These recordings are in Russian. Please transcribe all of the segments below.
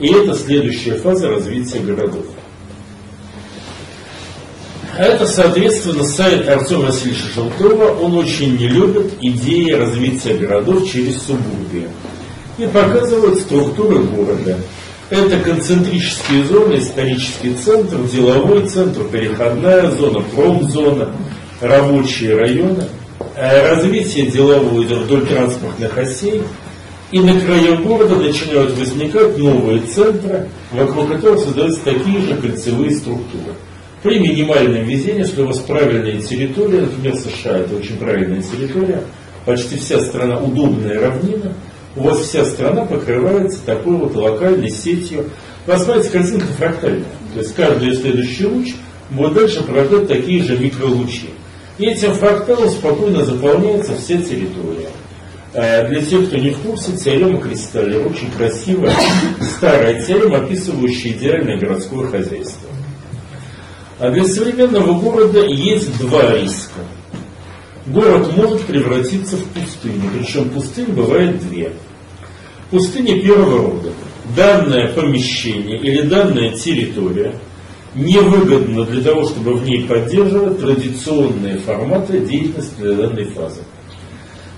И это следующая фаза развития городов. Это, соответственно, сайт Артема Васильевича Желтова. Он очень не любит идеи развития городов через субурбия. И показывает структуры города. Это концентрические зоны, исторический центр, деловой центр, переходная зона, промзона, рабочие районы. Э, развитие деловое идет вдоль транспортных осей. И на краях города начинают возникать новые центры, вокруг которых создаются такие же кольцевые структуры. При минимальном везении, если у вас правильная территория, например, США это очень правильная территория, почти вся страна удобная равнина, у вас вся страна покрывается такой вот локальной сетью. Посмотрите, картинка фрактальная. То есть каждый следующий луч будет дальше порождать такие же микролучи. И этим фракталом спокойно заполняется вся территория. Э, для тех, кто не в курсе, теорема Кристаллера очень красивая, старая теорема, описывающая идеальное городское хозяйство. А для современного города есть два риска. Город может превратиться в пустыню, причем пустынь бывает две. Пустыня первого рода. Данное помещение или данная территория невыгодна для того, чтобы в ней поддерживать традиционные форматы деятельности для данной фазы.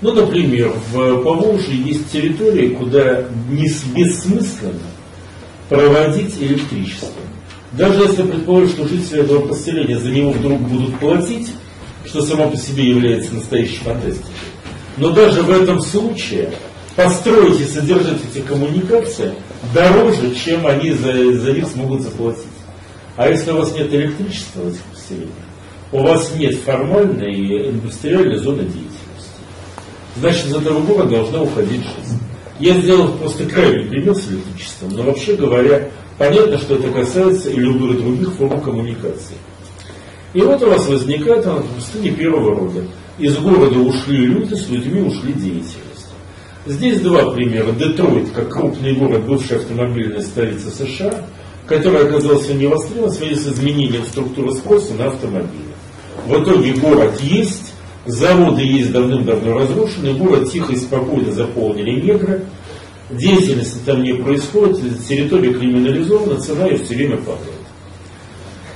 Ну, например, в Поволжье есть территории, куда не бессмысленно проводить электричество. Даже если предположить, что жители этого поселения за него вдруг будут платить, что само по себе является настоящей фантастикой. Но даже в этом случае построить и содержать эти коммуникации дороже, чем они за, за них смогут заплатить. А если у вас нет электричества в этих поселениях, у вас нет формальной индустриальной зоны деятельности, значит этого города должна уходить жизнь. Я сделал просто крайний пример с электричеством, но вообще говоря, Понятно, что это касается и любых других форм коммуникации. И вот у вас возникает она в пустыне первого рода. Из города ушли люди, с людьми ушли деятельность. Здесь два примера. Детройт, как крупный город, бывшая автомобильная столица США, который оказался не востребован в связи с изменением структуры спроса на автомобили. В итоге город есть, заводы есть давным-давно разрушены, город тихо и спокойно заполнили негры, деятельности там не происходит, территория криминализована, цена ее все время падает.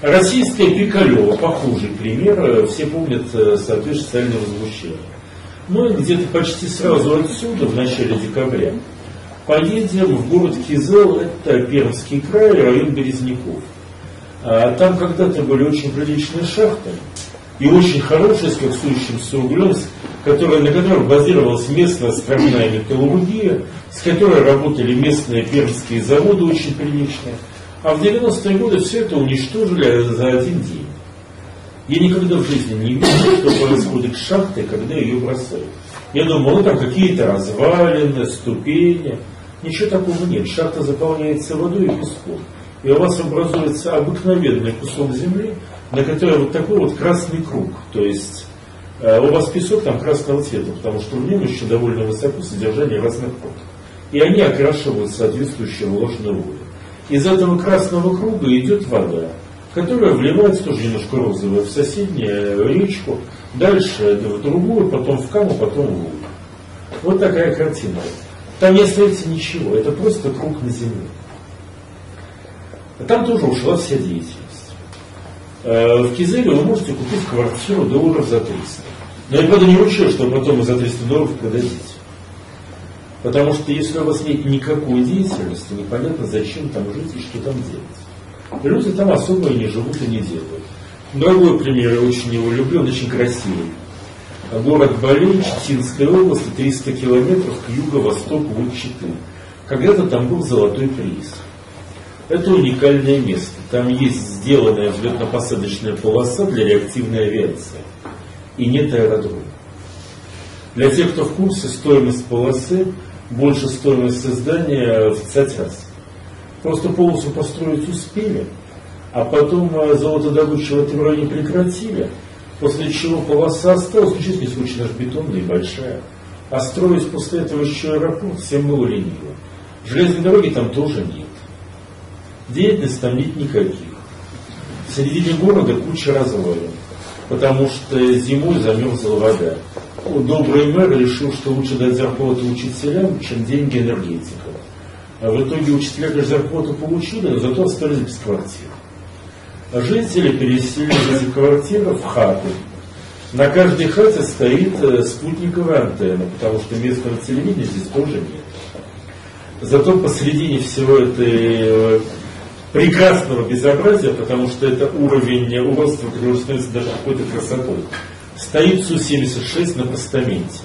Российская Пикалева, похожий пример, все помнят, э, соответственно, социальное возмущение. Мы где-то почти сразу отсюда, в начале декабря, поедем в город Кизел, это Пермский край, район Березняков. А там когда-то были очень приличные шахты, и очень хорошие с коксующимся углем, которая, на которых базировалась местная островная металлургия, с которой работали местные пермские заводы очень приличные. А в 90-е годы все это уничтожили за один день. Я никогда в жизни не видел, что происходит с шахтой, когда ее бросают. Я думал, ну там какие-то развалины, ступени. Ничего такого нет. Шахта заполняется водой и песком. И у вас образуется обыкновенный кусок земли, на которой вот такой вот красный круг. То есть э, у вас песок там красного цвета, потому что в нем еще довольно высоко содержание разных вод и они окрашивают соответствующую вложенную воду. Из этого красного круга идет вода, которая вливается тоже немножко розовая в соседнюю речку, дальше в другую, потом в каму, потом в воду. Вот такая картина. Там не остается ничего, это просто круг на земле. А там тоже ушла вся деятельность. Э, в Кизеле вы можете купить квартиру долларов за 300. Но я, правда, не ручаюсь, что потом вы за 300 долларов продадите. Потому что если у вас нет никакой деятельности, непонятно, зачем там жить и что там делать. Люди там особо и не живут и не делают. Другой пример, я очень его люблю, он очень красивый. Город Болень, Читинская область, 300 километров к юго-востоку от Читы. Когда-то там был золотой приз. Это уникальное место. Там есть сделанная взлетно-посадочная полоса для реактивной авиации. И нет аэродрома. Для тех, кто в курсе, стоимость полосы больше стоимость создания в 50 раз. Просто полосу построить успели, а потом э, золотодобычу в этом районе прекратили, после чего полоса осталась, ну, честно, случай наш бетонная и большая. А строить после этого еще аэропорт всем было лениво. Железной дороги там тоже нет. Деятельности там нет никаких. В середине города куча развалин, потому что зимой замерзла вода добрый мэр решил, что лучше дать зарплату учителям, чем деньги энергетикам. А в итоге учителя, конечно, зарплату получили, но зато остались без квартир. А жители переселились из квартиры в хаты. На каждой хате стоит э, спутниковая антенна, потому что местного телевидения здесь тоже нет. Зато посредине всего этой э, прекрасного безобразия, потому что это уровень уродства, который становится даже какой-то красотой, стоит Су-76 на постаменте.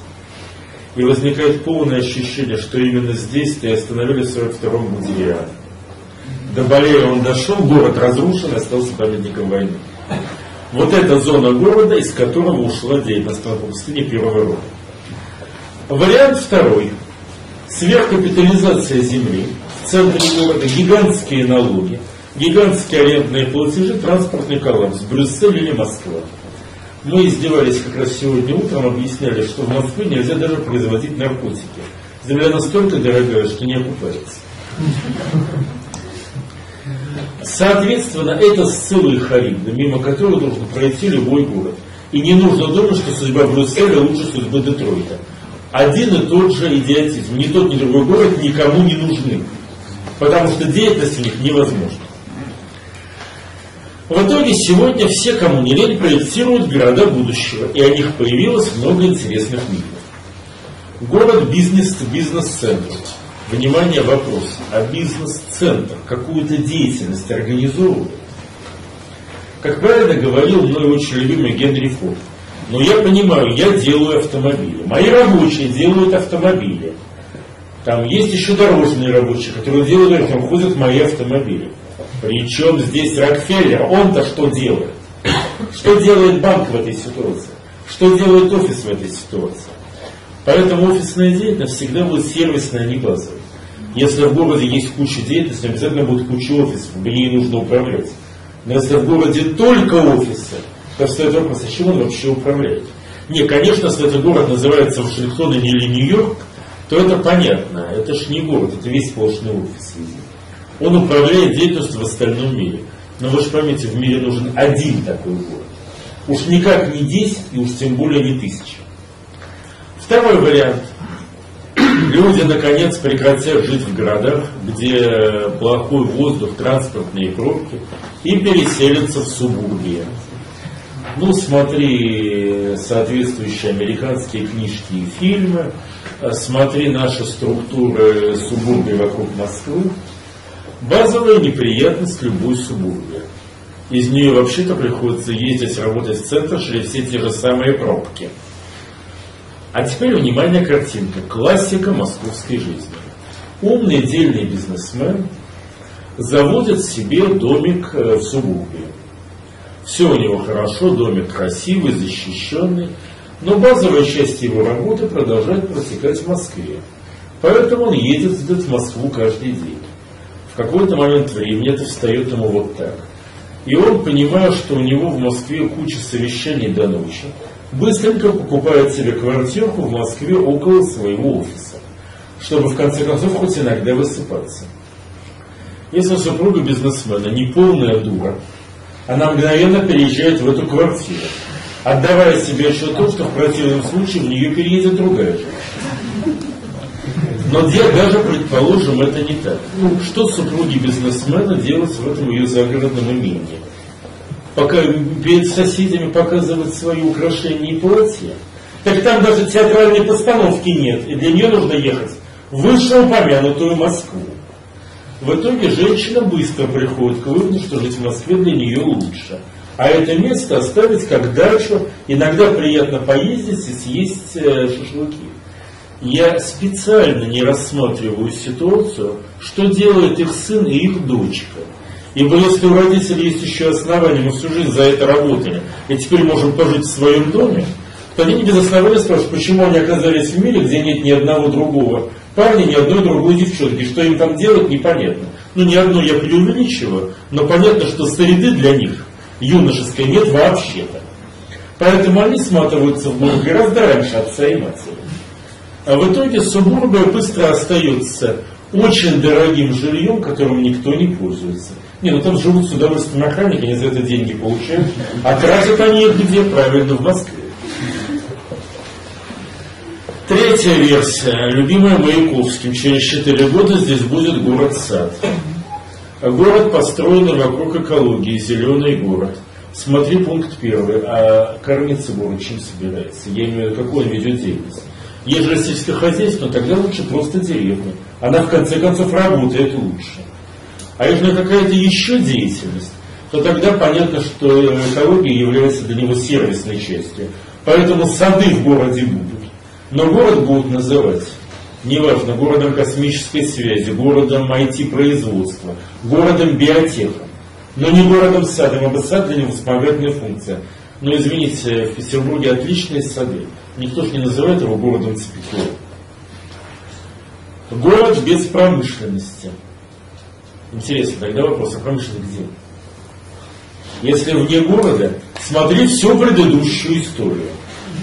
И возникает полное ощущение, что именно здесь-то и остановили 42-м Гудериан. До Балея он дошел, город разрушен, остался памятником войны. Вот эта зона города, из которого ушла деятельность по пустыне первого рода. Вариант второй. Сверхкапитализация земли. Центре города гигантские налоги, гигантские арендные платежи, транспортный коллапс. Брюссель или Москва. Мы издевались как раз сегодня утром, объясняли, что в Москве нельзя даже производить наркотики. Земля настолько дорогая, что не окупается. Соответственно, это ссылы Харибда, мимо которого должен пройти любой город. И не нужно думать, что судьба Брюсселя лучше судьбы Детройта. Один и тот же идиотизм. Ни тот, ни другой город никому не нужны. Потому что деятельность у них невозможна. В итоге сегодня все, кому не лень, проектируют города будущего, и о них появилось много интересных мифов. Город бизнес бизнес-центр. Внимание, вопрос. А бизнес-центр какую-то деятельность организовывает? Как правильно говорил мой очень любимый Генри Форд, но я понимаю, я делаю автомобили. Мои рабочие делают автомобили. Там есть еще дорожные рабочие, которые делают, там ходят мои автомобили. Причем здесь Рокфеллер, он-то что делает? Что делает банк в этой ситуации? Что делает офис в этой ситуации? Поэтому офисная деятельность всегда будет сервисная, а не базовая. Если в городе есть куча деятельности, обязательно будет куча офисов, где ей нужно управлять. Но если в городе только офисы, то встает вопрос, а чем он вообще управляет? Не, конечно, если этот город называется Вашингтон или Нью-Йорк, то это понятно. Это ж не город, это весь сплошный офис. Он управляет деятельностью в остальном мире. Но вы же поймите, в мире нужен один такой город. Уж никак не 10 и уж тем более не тысяча. Второй вариант. Люди наконец прекратят жить в городах, где плохой воздух, транспортные пробки, и переселятся в субурбия. Ну, смотри соответствующие американские книжки и фильмы, смотри наши структуры субурбии вокруг Москвы. Базовая неприятность любой субурбии. Из нее вообще-то приходится ездить, работать в центр через все те же самые пробки. А теперь внимание картинка. Классика московской жизни. Умный дельный бизнесмен заводит себе домик э, в субурбии. Все у него хорошо, домик красивый, защищенный, но базовая часть его работы продолжает протекать в Москве. Поэтому он едет в Москву каждый день в какой-то момент времени это встает ему вот так. И он, понимая, что у него в Москве куча совещаний до ночи, быстренько покупает себе квартирку в Москве около своего офиса, чтобы в конце концов хоть иногда высыпаться. Если супруга бизнесмена не полная дура, она мгновенно переезжает в эту квартиру, отдавая себе отчет о том, что в противном случае в нее переедет другая. Но где даже, предположим, это не так. Ну, что супруги бизнесмена делать в этом ее загородном имении? Пока перед соседями показывать свои украшения и платья? Так там даже театральной постановки нет, и для нее нужно ехать в вышеупомянутую Москву. В итоге женщина быстро приходит к выводу, что жить в Москве для нее лучше. А это место оставить как дачу, иногда приятно поездить и съесть э, шашлыки я специально не рассматриваю ситуацию, что делает их сын и их дочка. Ибо если у родителей есть еще основания, мы всю жизнь за это работали, и теперь можем пожить в своем доме, то они не без основания спрашивают, почему они оказались в мире, где нет ни одного другого парня, ни одной другой девчонки. Что им там делать, непонятно. Ну, ни одно я преувеличиваю, но понятно, что среды для них юношеской нет вообще-то. Поэтому они сматываются в город гораздо раньше отца и матери. А в итоге субурбия быстро остается очень дорогим жильем, которым никто не пользуется. Не, ну там живут с удовольствием охранники, они за это деньги получают. А тратят они их где? Правильно, в Москве. Третья версия, любимая Маяковским. Через 4 года здесь будет город-сад. Город, построенный вокруг экологии, зеленый город. Смотри пункт первый. А кормиться город чем собирается? Я имею в виду, какой он ведет деятельность. Ежели сельскохозяйство, тогда лучше просто деревня. Она в конце концов работает лучше. А если какая-то еще деятельность, то тогда понятно, что экология является для него сервисной частью. Поэтому сады в городе будут. Но город будут называть, неважно, городом космической связи, городом IT-производства, городом биотеха, но не городом садом, ибо сад для него вспомогательная функция. Но извините, в Петербурге отличные сады. Никто же не называет его городом цепикова. Город без промышленности. Интересно, тогда вопрос, а промышленность где? Если вне города, смотри всю предыдущую историю.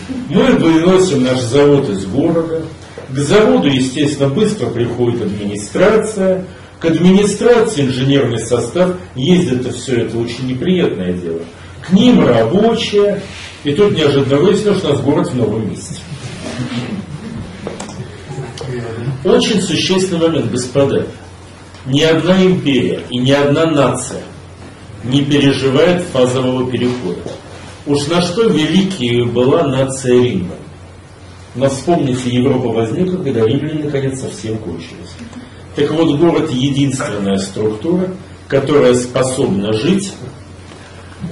Мы выносим наш завод из города. К заводу, естественно, быстро приходит администрация. К администрации инженерный состав. Ездит все, это очень неприятное дело. К ним рабочие. И тут неожиданно выяснилось, что у нас город в новом месте. Очень существенный момент, господа. Ни одна империя и ни одна нация не переживает фазового перехода. Уж на что великие была нация Рима. Но вспомните, Европа возникла, когда римляне наконец совсем кончились. Так вот, город единственная структура, которая способна жить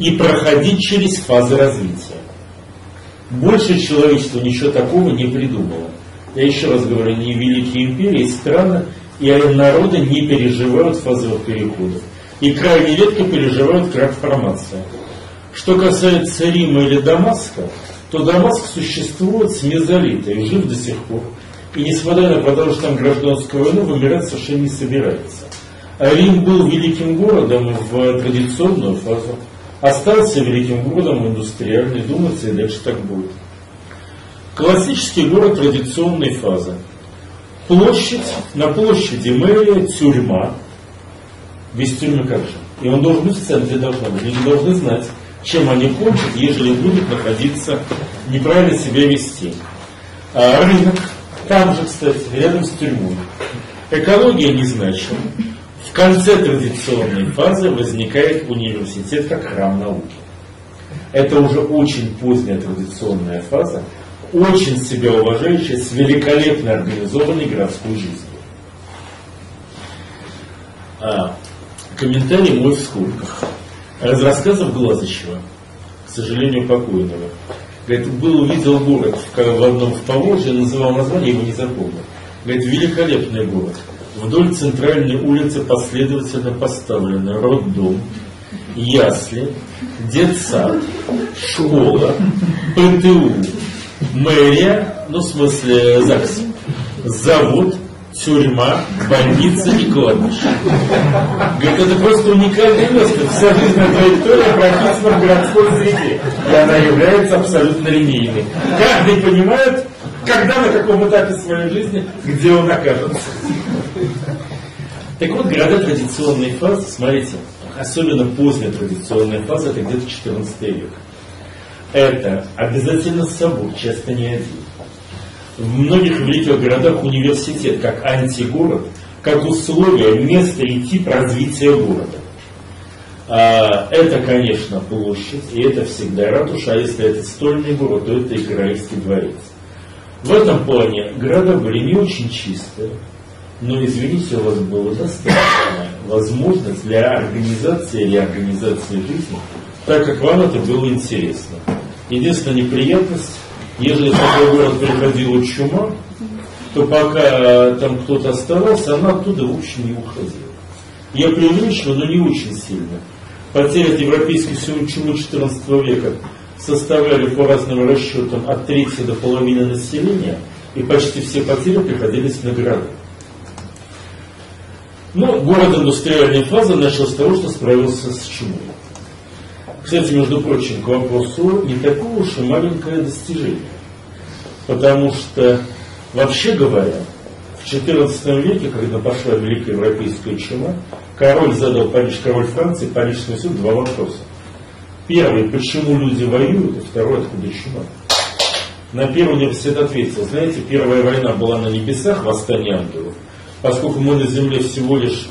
и проходить через фазы развития. Больше человечество ничего такого не придумало. Я еще раз говорю, не великие империи, страны и народы не переживают фазовых переходов. И крайне редко переживают крах формации. Что касается Рима или Дамаска, то Дамаск существует с мезолита и жив до сих пор. И несмотря на там гражданскую войну, вымирать совершенно не собирается. А Рим был великим городом в традиционную фазу. Остался великим городом в индустриальной, думается, и дальше так будет. Классический город традиционной фазы. Площадь, на площади мэрия, тюрьма. Без тюрьмы как же? И он должен быть в центре, должен быть. Люди должны знать, чем они кончат, ежели будут находиться, неправильно себя вести. А рынок, там же, кстати, рядом с тюрьмой. Экология незначима. В конце традиционной фазы возникает университет как храм науки. Это уже очень поздняя традиционная фаза, очень себя уважающая, с великолепно организованной городской жизнью. А, комментарий мой в скобках. Из рассказов Глазычева, к сожалению, покойного. Говорит, был, увидел город в, в одном в Поволжье, называл название, его не запомнил. Говорит, великолепный город. Вдоль центральной улицы последовательно поставлены роддом, ясли, детсад, школа, ПТУ, мэрия, ну в смысле ЗАГС, завод, тюрьма, больница и кладбище. Говорит, это просто уникальное место. Вся жизненная траектория прописана в городской среде. И она является абсолютно линейной. Каждый понимает, когда, на каком этапе своей жизни, где он окажется. Так вот, города традиционной фазы, смотрите, особенно поздняя традиционная фаза, это где-то 14 век. Это обязательно собор, часто не один в многих великих городах университет как антигород, как условие, место и тип развития города. А, это, конечно, площадь, и это всегда ратуша, а если это стольный город, то это Играильский дворец. В этом плане города были не очень чистые, но, извините, у вас была достаточная возможность для организации или организации жизни, так как вам это было интересно. Единственная неприятность, если такой город приходила чума, то пока там кто-то оставался, она оттуда в общем не уходила. Я преувеличиваю, но не очень сильно. Потери от европейской чумы XIV века составляли по разным расчетам от трети до половины населения, и почти все потери приходились на города. Но город индустриальной фазы начал с того, что справился с чумой. Кстати, между прочим, к вопросу не такое уж и маленькое достижение. Потому что, вообще говоря, в XIV веке, когда пошла Великая Европейская чума, король задал Париж, король Франции, Парижскому суду два вопроса. Первый, почему люди воюют, и второй, откуда чума. На первый университет ответил, знаете, первая война была на небесах, восстание ангелов, поскольку мы на земле всего лишь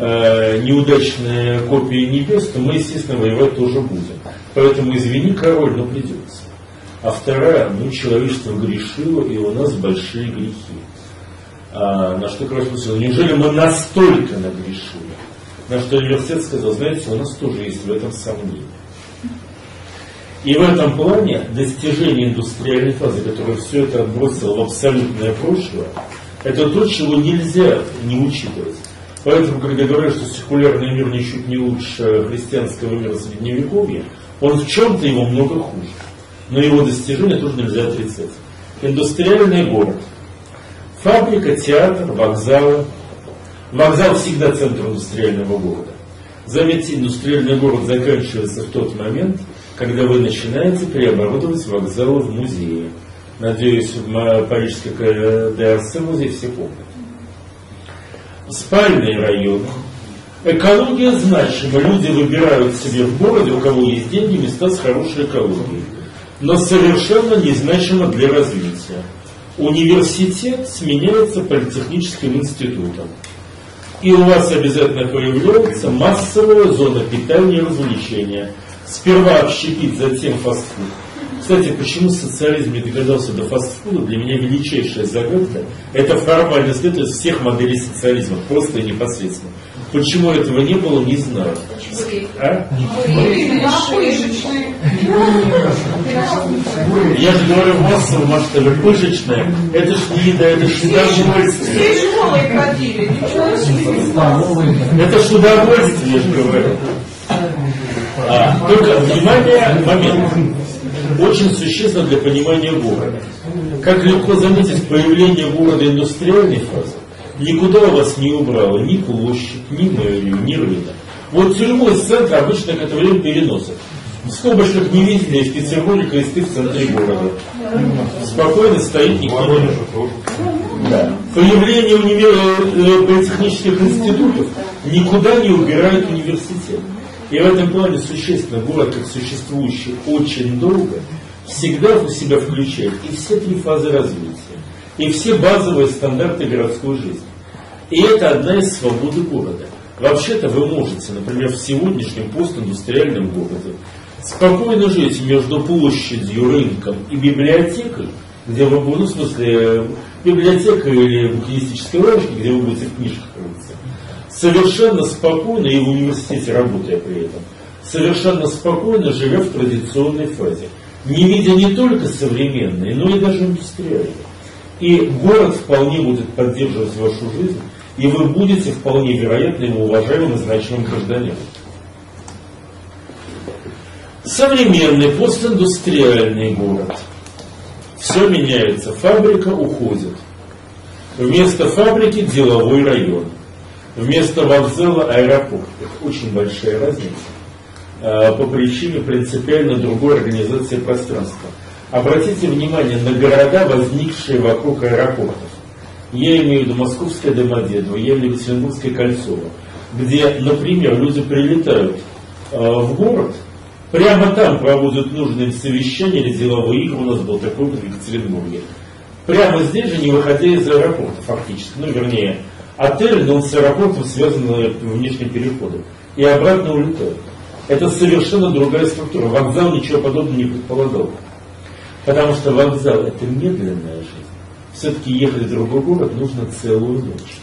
э, неудачные копии небес, то мы, естественно, воевать тоже будем. Поэтому извини, король, но придется. А вторая, ну, человечество грешило, и у нас большие грехи. А, на что король спросил, неужели мы настолько нагрешили? На что университет сказал, знаете, у нас тоже есть в этом сомнение. И в этом плане достижение индустриальной фазы, которая все это отбросила в абсолютное прошлое, это то, чего нельзя не учитывать. Поэтому, когда говорят, что секулярный мир ничуть не лучше христианского мира Средневековья, он в чем-то его много хуже. Но его достижения тоже нельзя отрицать. Индустриальный город. Фабрика, театр, вокзалы. Вокзал всегда центр индустриального города. Заметьте, индустриальный город заканчивается в тот момент, когда вы начинаете преоборудовать вокзалы в музеи. Надеюсь, Парижский д'Орсе музей все помнят. Спальные районы. Экология значима. Люди выбирают себе в городе, у кого есть деньги, места с хорошей экологией. Но совершенно незначимо для развития. Университет сменяется политехническим институтом. И у вас обязательно появляется массовая зона питания и развлечения – Сперва общепит, затем фастфуд. Кстати, почему социализм не догадался до фастфуда, для меня величайшая загадка. Это формально следует из всех моделей социализма, просто и непосредственно. Почему этого не было, не знаю. А? Я же говорю в массовом масштабе, пышечная, это ж не еда, это ж удовольствие. Это ж удовольствие, я же говорю. А, только, внимание, момент. Очень существенно для понимания города. Как легко заметить появление города индустриальной фазы, никуда вас не убрало ни площадь, ни мэрию, ни рынок. Вот тюрьму из центра обычно к этому время переносят. В скобочках не видели в Петербурге кресты в центре города. Спокойно стоит никто не да. Появление универ... Э, политехнических институтов никуда не убирает университет. И в этом плане существенно город, как существующий очень долго, всегда в себя включает и все три фазы развития, и все базовые стандарты городской жизни. И это одна из свободы города. Вообще-то вы можете, например, в сегодняшнем постиндустриальном городе спокойно жить между площадью, рынком и библиотекой, где вы будете, ну, в смысле, библиотека или букинистической лавочка, где вы будете в книжках совершенно спокойно, и в университете работая при этом, совершенно спокойно живя в традиционной фазе, не видя не только современные, но и даже индустриальные. И город вполне будет поддерживать вашу жизнь, и вы будете вполне вероятно его уважаемым и значимым гражданином. Современный постиндустриальный город. Все меняется, фабрика уходит. Вместо фабрики деловой район. Вместо вокзала аэропорт. Это очень большая разница э, по причине принципиально другой организации пространства. Обратите внимание на города, возникшие вокруг аэропортов. Я имею в виду Московское Домодедово, я имею в виду Екатеринбургское Кольцово, где, например, люди прилетают э, в город, прямо там проводят нужные совещания или деловые игры, у нас был такой в Екатеринбурге. Прямо здесь же, не выходя из аэропорта фактически, ну вернее, Отель, он с аэропортом связаны внешним переходом. И обратно улетают. Это совершенно другая структура. Вокзал ничего подобного не предполагал. Потому что вокзал это медленная жизнь. Все-таки ехать в другой город нужно целую ночь.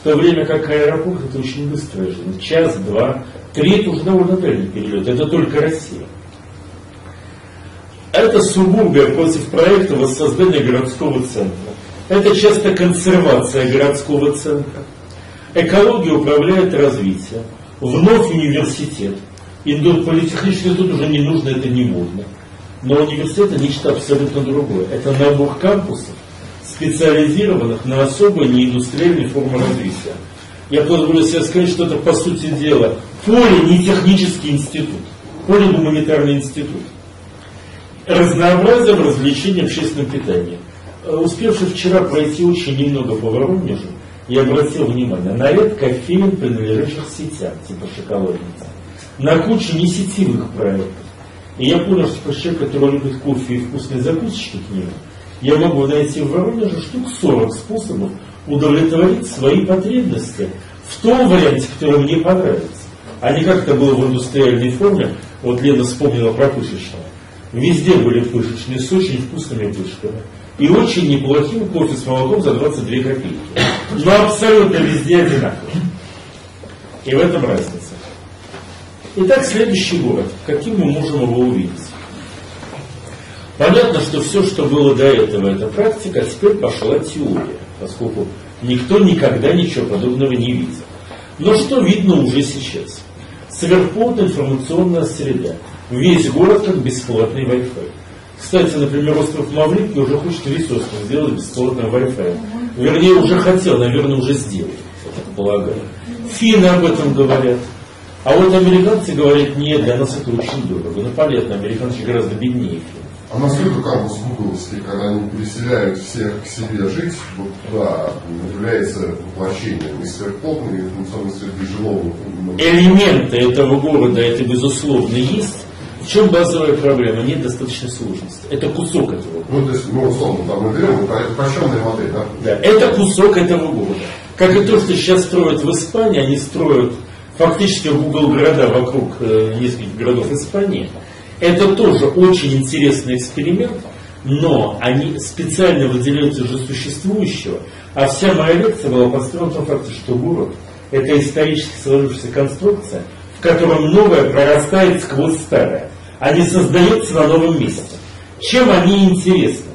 В то время как аэропорт это очень быстрая жизнь. Час, два, три это уже довольно дальний перелет. Это только Россия. Это субурбия против проекта воссоздания городского центра. Это часто консервация городского центра. Экология управляет развитием. Вновь университет. Политехнический институт уже не нужно, это не модно. Но университет это нечто абсолютно другое. Это набор кампусов, специализированных на особые неиндустриальные формы развития. Я позволю себе сказать, что это по сути дела поле не технический институт, поле гуманитарный институт. Разнообразие в развлечении общественным питанием. Э, успевший вчера пройти очень немного по Воронежу, я обратил внимание на ряд кофеин, принадлежащих сетям, типа шоколадницы, на кучу несетевых проектов. И я понял, что человек, который любит кофе и вкусные закусочки к нему, я могу найти в Воронеже штук 40 способов удовлетворить свои потребности в том варианте, который мне понравится. А не как это было в индустриальной форме. Вот Лена вспомнила про пышечное. Везде были пышечные с очень вкусными пышками. И очень неплохим кофе с молоком за 22 копейки. Но абсолютно везде одинаково. И в этом разница. Итак, следующий город. Каким мы можем его увидеть? Понятно, что все, что было до этого, это практика, а теперь пошла теория, поскольку никто никогда ничего подобного не видел. Но что видно уже сейчас? Сверхплотная информационная среда. Весь город как бесплатный Wi-Fi. Кстати, например, остров Маврикий уже хочет весь остров сделать бесплатным Wi-Fi. Вернее, уже хотел, наверное, уже сделал, я так полагаю. Финны об этом говорят. А вот американцы говорят, нет, для нас это очень дорого. Ну, понятно, американцы гораздо беднее. А насколько кампус Гугловский, когда они переселяют всех к себе жить, вот туда является воплощением из сверхплотной информационной среды жилого? Элементы этого города, это безусловно есть. В чем базовая проблема? Нет достаточной сложности. Это кусок этого города. Ну, то есть, ну, условно, там мы берем, это упрощенная модель, да? Да, это кусок этого города. Как и то, что сейчас строят в Испании, они строят фактически Google города вокруг э, нескольких городов Испании. Это тоже очень интересный эксперимент, но они специально выделяют уже существующего, а вся моя лекция была построена на том факте, что город – это исторически сложившаяся конструкция, в котором новое прорастает сквозь старое, не создается на новом месте. Чем они интересны?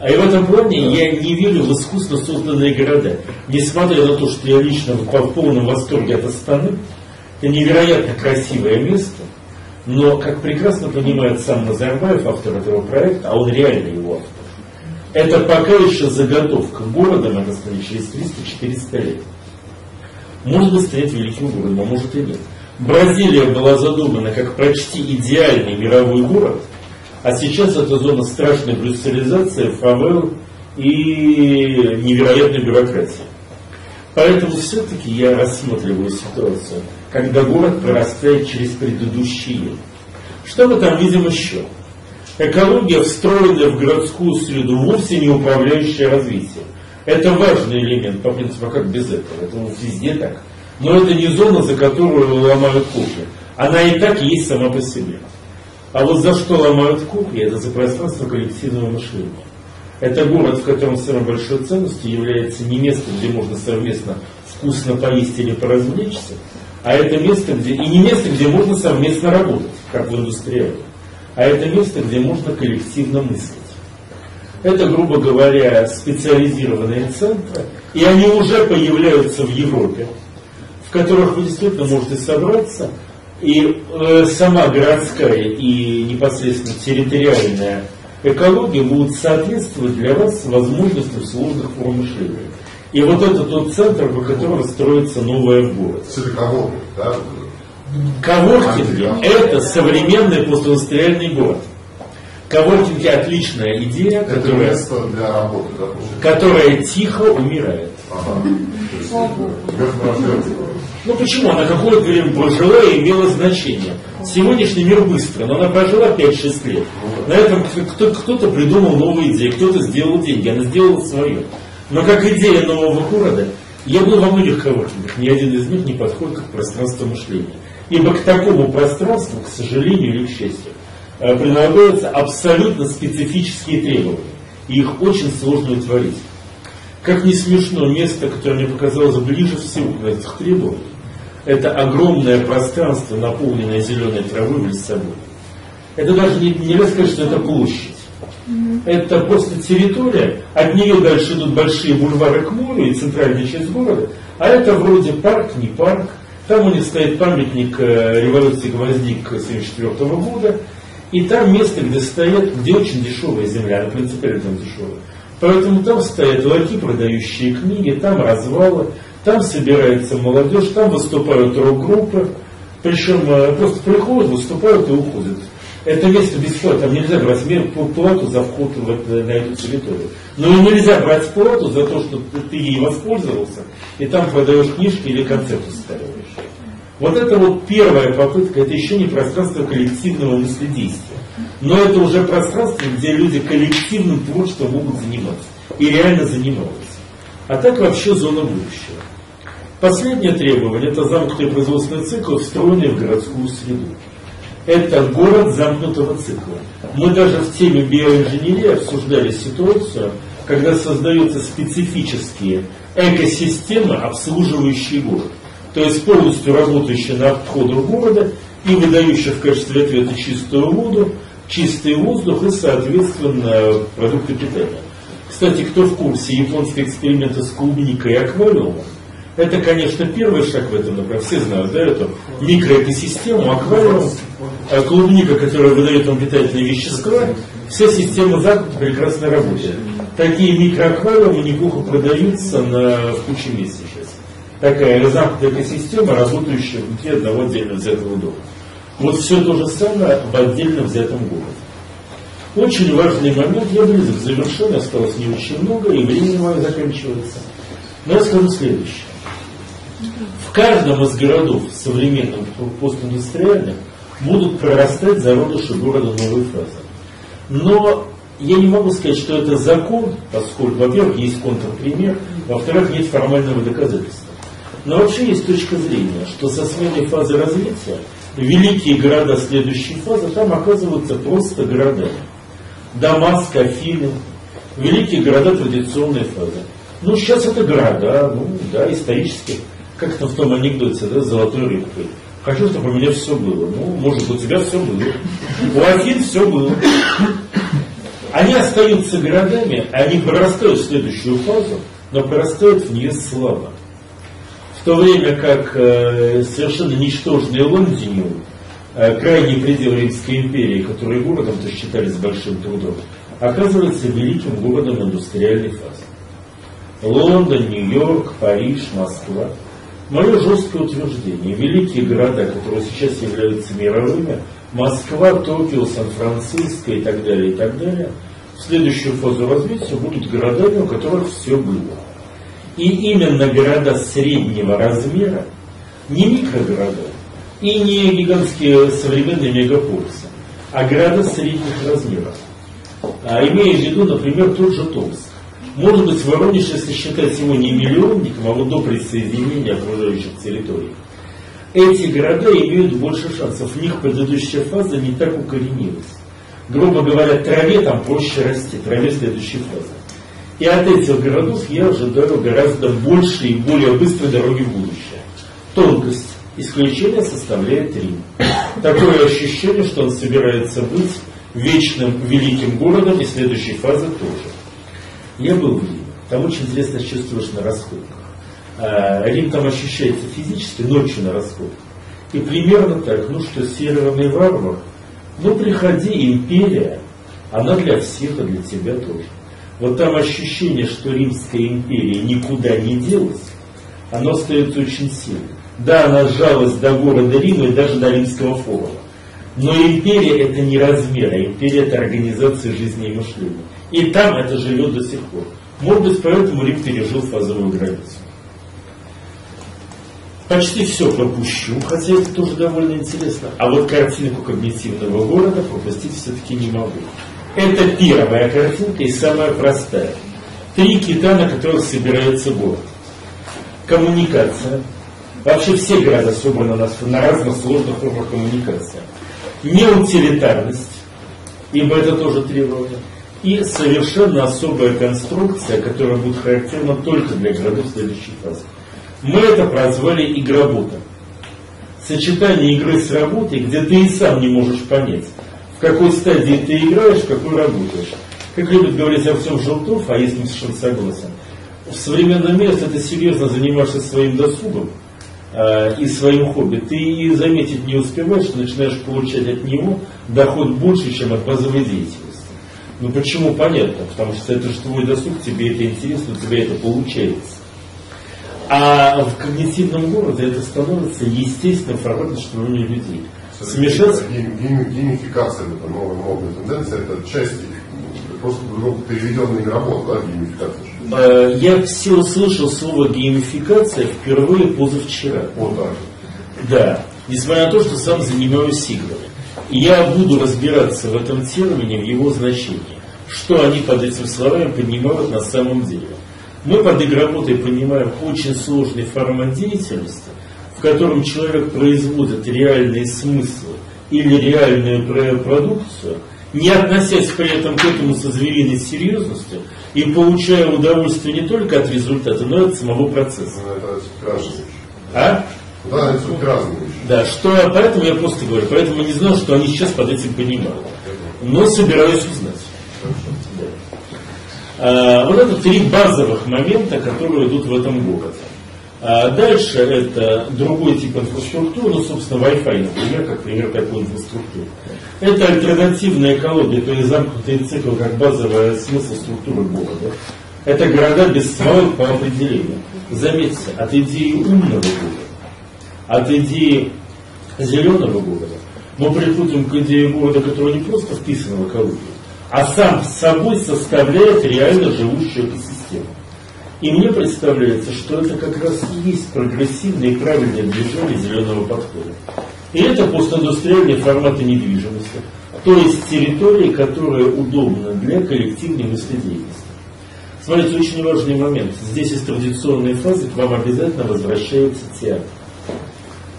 А и в этом плане я не верю в искусственно созданные города. Несмотря на то, что я лично в полном восторге от Астаны, это невероятно красивое место, но, как прекрасно понимает сам Назарбаев, автор этого проекта, а он реально его автор, это пока еще заготовка городом, это через 300-400 лет. Может быть, станет великим городом, а может и нет. Бразилия была задумана как почти идеальный мировой город, а сейчас это зона страшной брюсселизации, фавел и невероятной бюрократии. Поэтому все-таки я рассматриваю ситуацию, когда город прорастает через предыдущие. Что мы там видим еще? Экология, встроенная в городскую среду, вовсе не управляющая развитием. Это важный элемент, по принципу, а как без этого? Это везде так. Но это не зона, за которую ломают кухни. Она и так есть сама по себе. А вот за что ломают кухни, это за пространство коллективного мышления. Это город, в котором самой большой ценностью является не место, где можно совместно вкусно поесть или поразвлечься, а это место, где, и не место, где можно совместно работать, как в индустрии, а это место, где можно коллективно мыслить. Это, грубо говоря, специализированные центры, и они уже появляются в Европе, в которых вы действительно можете собраться, и э, сама городская и непосредственно территориальная экология будут соответствовать для вас возможностям сложных форм мышления. И вот это тот центр, по которому строится новая город. Коворкинг, да? Коворкинги – это современный постиндустриальный город. Коворкинги – отличная идея, это которая, место для работы, да, которая тихо умирает. Ну почему? Она какое-то время прожила и имела значение. Сегодняшний мир быстро, но она прожила 5-6 лет. На этом кто-то придумал новые идеи, кто-то сделал деньги, она сделала свое. Но как идея нового города, я был во многих коворкингах, ни один из них не подходит к пространству мышления. Ибо к такому пространству, к сожалению или к счастью, э, прилагаются абсолютно специфические требования. И их очень сложно утворить. Как не смешно, место, которое мне показалось ближе всего к этих требований, это огромное пространство, наполненное зеленой травой в Лиссабоне. Это даже не, нельзя сказать, что это площадь. Это просто территория, от нее дальше идут большие бульвары к морю и центральная часть города, а это вроде парк, не парк. Там у них стоит памятник э, революции гвоздик 1974 года, и там место, где стоят, где очень дешевая земля, она принципиально там дешевая. Поэтому там стоят лаки, продающие книги, там развалы, там собирается молодежь, там выступают рок-группы, причем э, просто приходят, выступают и уходят. Это место бесплатно, там нельзя брать плату за вход в это, на эту территорию. Но и нельзя брать плату за то, что ты ей воспользовался, и там продаешь книжки или концерты устраиваешь. Вот это вот первая попытка, это еще не пространство коллективного мыследействия. Но это уже пространство, где люди коллективным творчеством могут заниматься. И реально занимаются. А так вообще зона будущего. Последнее требование – это замкнутый производственный цикл, встроенный в городскую среду. Это город замкнутого цикла. Мы даже в теме биоинженерии обсуждали ситуацию, когда создаются специфические экосистемы, обслуживающие город. То есть полностью работающие на обходах города и выдающие в качестве ответа чистую воду, чистый воздух и, соответственно, продукты питания. Кстати, кто в курсе японского эксперимента с клубникой и аквариумом, это, конечно, первый шаг в этом направлении. Все знают, да, эту микроэкосистему, аквариум, а клубника, которая выдает вам питательные вещества, вся система замкнута прекрасно работает. Такие микроаквариумы неплохо продаются на, в куче мест сейчас. Такая замкнутая экосистема, работающая внутри одного отдельно взятого дома. Вот все то же самое в отдельно взятом городе. Очень важный момент, я близок к завершению, осталось не очень много, и время мое заканчивается. Но я скажу следующее. В каждом из городов современных постиндустриальных будут прорастать зародыши города новой фазы. Но я не могу сказать, что это закон, поскольку, во-первых, есть контрпример, во-вторых, нет формального доказательства. Но вообще есть точка зрения, что со сменой фазы развития великие города следующей фазы там оказываются просто городами. Дамаск, Афины, великие города традиционной фазы. Ну, сейчас это города, ну, да, исторически, как то в том анекдоте, да, золотой рыбкой. Хочу, чтобы у меня все было. Ну, может, у тебя все было. У Афин все было. Они остаются городами, они прорастают в следующую фазу, но прорастают в нее слабо. В то время как э, совершенно ничтожный Лондиниум, э, крайний предел Римской империи, который городом-то считались большим трудом, оказывается великим городом индустриальной фазы. Лондон, Нью-Йорк, Париж, Москва. Мое жесткое утверждение, великие города, которые сейчас являются мировыми, Москва, Токио, Сан-Франциско и так далее, и так далее, в следующую фазу развития будут городами, у которых все было. И именно города среднего размера, не микрогорода, и не гигантские современные мегаполисы, а города средних размеров. А имея в виду, например, тот же Томск. Может быть, Воронеж, если считать его не миллионником, а вот до присоединения окружающих территорий. Эти города имеют больше шансов. В них предыдущая фаза не так укоренилась. Грубо говоря, траве там проще расти, траве следующей фазы. И от этих городов я ожидаю гораздо больше и более быстрой дороги в будущее. Тонкость исключения составляет Рим. Такое ощущение, что он собирается быть вечным великим городом и следующей фазы тоже. Я был в Риме. Там очень интересно чувствуешь на расходках. А, Рим там ощущается физически, ночью на расходках. И примерно так, ну что, северный варвар, ну приходи, империя, она для всех, и для тебя тоже. Вот там ощущение, что Римская империя никуда не делась, оно остается очень сильным. Да, она сжалась до города Рима и даже до Римского форума. Но империя это не размер, а империя это организация жизни и мышления. И там это живет до сих пор. Может быть, поэтому Рим пережил фазовую границу. Почти все пропущу, хотя это тоже довольно интересно. А вот картинку когнитивного города пропустить все-таки не могу. Это первая картинка и самая простая. Три кита, на которых собирается город. Коммуникация. Вообще все города собраны на, на разных сложных формах коммуникации. Неутилитарность, ибо это тоже требование. И совершенно особая конструкция, которая будет характерна только для городов следующей фазы. Мы это прозвали игробота. Сочетание игры с работой, где ты и сам не можешь понять, какой стадии ты играешь, какой работаешь. Как любит говорить Артем Желтов, а я с ним совершенно согласен, в современном мире, если ты серьезно занимаешься своим досугом э, и своим хобби, ты и заметить не успеваешь, начинаешь получать от него доход больше, чем от базовой деятельности. Ну почему? Понятно, потому что это же твой досуг, тебе это интересно, у тебя это получается. А в когнитивном городе это становится естественным форматом существования людей смешаться. Геймификация, это новая модная тенденция, это часть просто ну, переведенная работа, да, геймификация. Э, я все услышал слово геймификация впервые позавчера. Вот так. Да, несмотря на то, что сам занимаюсь сигнами. И я буду разбираться в этом термине, в его значении. Что они под этим словами понимают на самом деле. Мы под игроботой понимаем очень сложный формат деятельности, в котором человек производит реальные смыслы или реальную продукцию, не относясь при этом к этому со звериной серьезностью и получая удовольствие не только от результата, но и от самого процесса. Ну, это А? Да, это вещи. Да, что, поэтому я просто говорю, поэтому не знал, что они сейчас под этим понимают. Но собираюсь узнать. А, вот это три базовых момента, которые идут в этом городе. А дальше это другой тип инфраструктуры, ну, собственно, Wi-Fi, например, как пример такой инфраструктуры. Это альтернативная экология, то есть замкнутый цикл как базовая смысл структуры города. Это города без свалок по определению. Заметьте, от идеи умного города, от идеи зеленого города, мы приходим к идее города, который не просто вписан в экологию, а сам собой составляет реально живущую экосистему. И мне представляется, что это как раз и есть прогрессивное и правильное движение зеленого подхода. И это постиндустриальные форматы недвижимости, то есть территории, которые удобны для коллективной мыследеятельности. Смотрите, очень важный момент. Здесь из традиционной фазы к вам обязательно возвращается театр.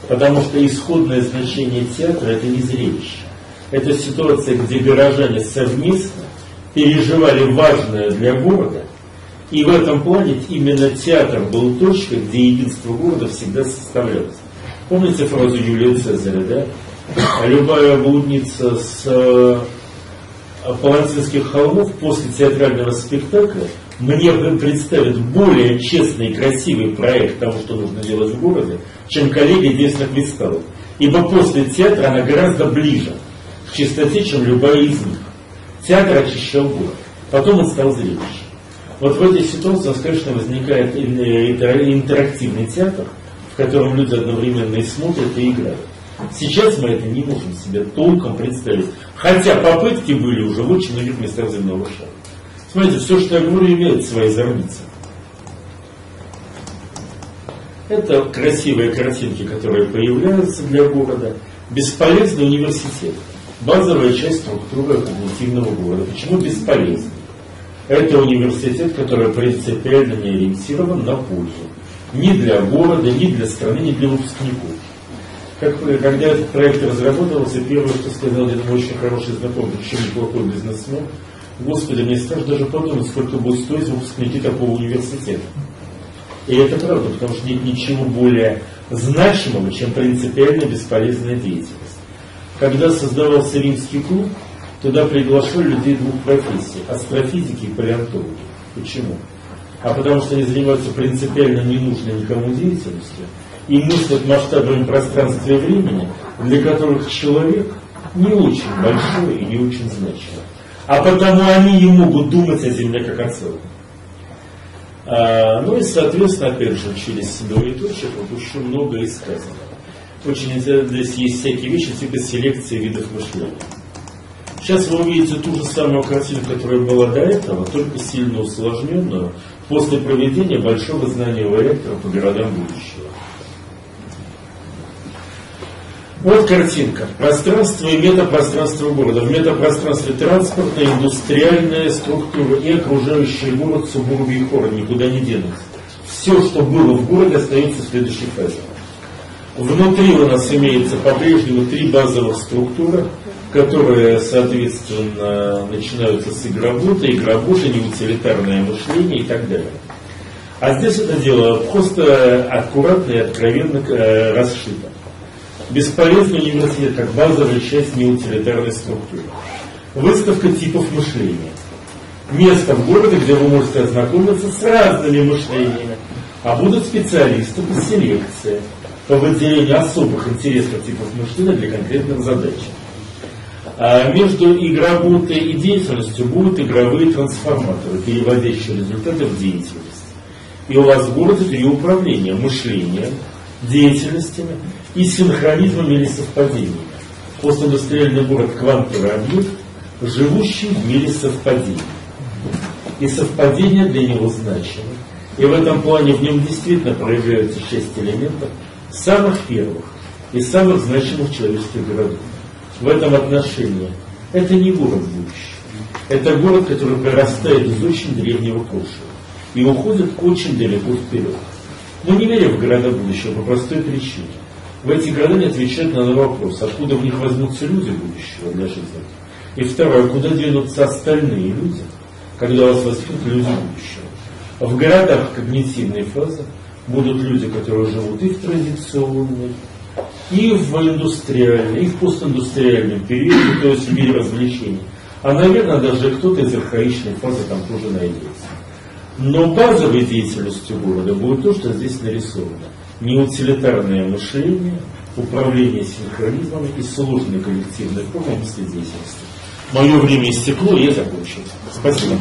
Потому что исходное значение театра – это не зрелище. Это ситуация, где горожане совместно переживали важное для города, и в этом плане именно театр был точкой, где единство города всегда составлялось. Помните фразу Юлия Цезаря, да? Любая блудница с э, Палантинских холмов после театрального спектакля мне представит более честный и красивый проект того, что нужно делать в городе, чем коллеги известных вискалов. Ибо после театра она гораздо ближе к чистоте, чем любая из них. Театр очищал город. Потом он стал зрелищем. Вот в у нас, конечно, возникает интерактивный театр, в котором люди одновременно и смотрят, и играют. Сейчас мы это не можем себе толком представить. Хотя попытки были уже в очень многих местах земного шара. Смотрите, все, что я говорю, имеет свои зорницы. Это красивые картинки, которые появляются для города. Бесполезный университет. Базовая часть структуры когнитивного города. Почему бесполезный? Это университет, который принципиально не ориентирован на пользу. Ни для города, ни для страны, ни для выпускников. Как, когда этот проект разработался, первое, что сказал один мой очень хороший знакомый, причем неплохой бизнесмен, Господи, мне страшно даже подумать, сколько будет стоить выпускники такого университета. И это правда, потому что нет ничего более значимого, чем принципиально бесполезная деятельность. Когда создавался римский клуб, туда приглашали людей двух профессий – астрофизики и палеонтологи. Почему? А потому что они занимаются принципиально ненужной никому деятельностью и мыслят масштабами пространства и времени, для которых человек не очень большой и не очень значимый а потому они не могут думать о Земле как о целом. А, ну и, соответственно, опять же, через двоеточие еще много сказано. Очень здесь есть всякие вещи, типа селекции видов мышления. Сейчас вы увидите ту же самую картину, которая была до этого, только сильно усложненную, после проведения большого знания у ректора по городам будущего. Вот картинка. Пространство и метапространство города. В метапространстве транспортная, индустриальная структура и окружающий город субурбий хоры никуда не денутся. Все, что было в городе, остается в следующей фазе. Внутри у нас имеется по-прежнему три базовых структуры, которые, соответственно, начинаются с игроботы, игроботы, неутилитарное мышление и так далее. А здесь это дело просто аккуратно и откровенно э, расшито. Бесполезный университет как базовая часть неутилитарной структуры. Выставка типов мышления. Место в городе, где вы можете ознакомиться с разными мышлениями, а будут специалисты по селекции, по выделению особых интересных типов мышления для конкретных задач. А между игроботой и деятельностью будут игровые трансформаторы, переводящие результаты в деятельность. И у вас городе три управления – мышлением, деятельностями и синхронизмом или совпадением. Постиндустриальный город – квантовый объект, живущий в мире совпадений. И совпадения для него значимы. И в этом плане в нем действительно проявляются шесть элементов, самых первых, из самых значимых человеческих городов. В этом отношении это не город будущего. Это город, который прорастает из очень древнего прошлого и уходит очень далеко вперед. Мы не верим в города будущего по простой причине. В эти города не отвечают на вопрос, откуда в них возьмутся люди будущего для жизни. И второе, куда денутся остальные люди, когда у вас возникнут люди будущего. В городах когнитивной фазы будут люди, которые живут и в традиционной, и в индустриальной, и в постиндустриальном периоде, то есть в мире развлечений. А, наверное, даже кто-то из архаичной фазы там тоже найдется. Но базовой деятельностью города будет то, что здесь нарисовано. Неутилитарное мышление, управление синхронизмами и коллективные формы мыследеятельности. Мое время истекло, я закончил. Спасибо.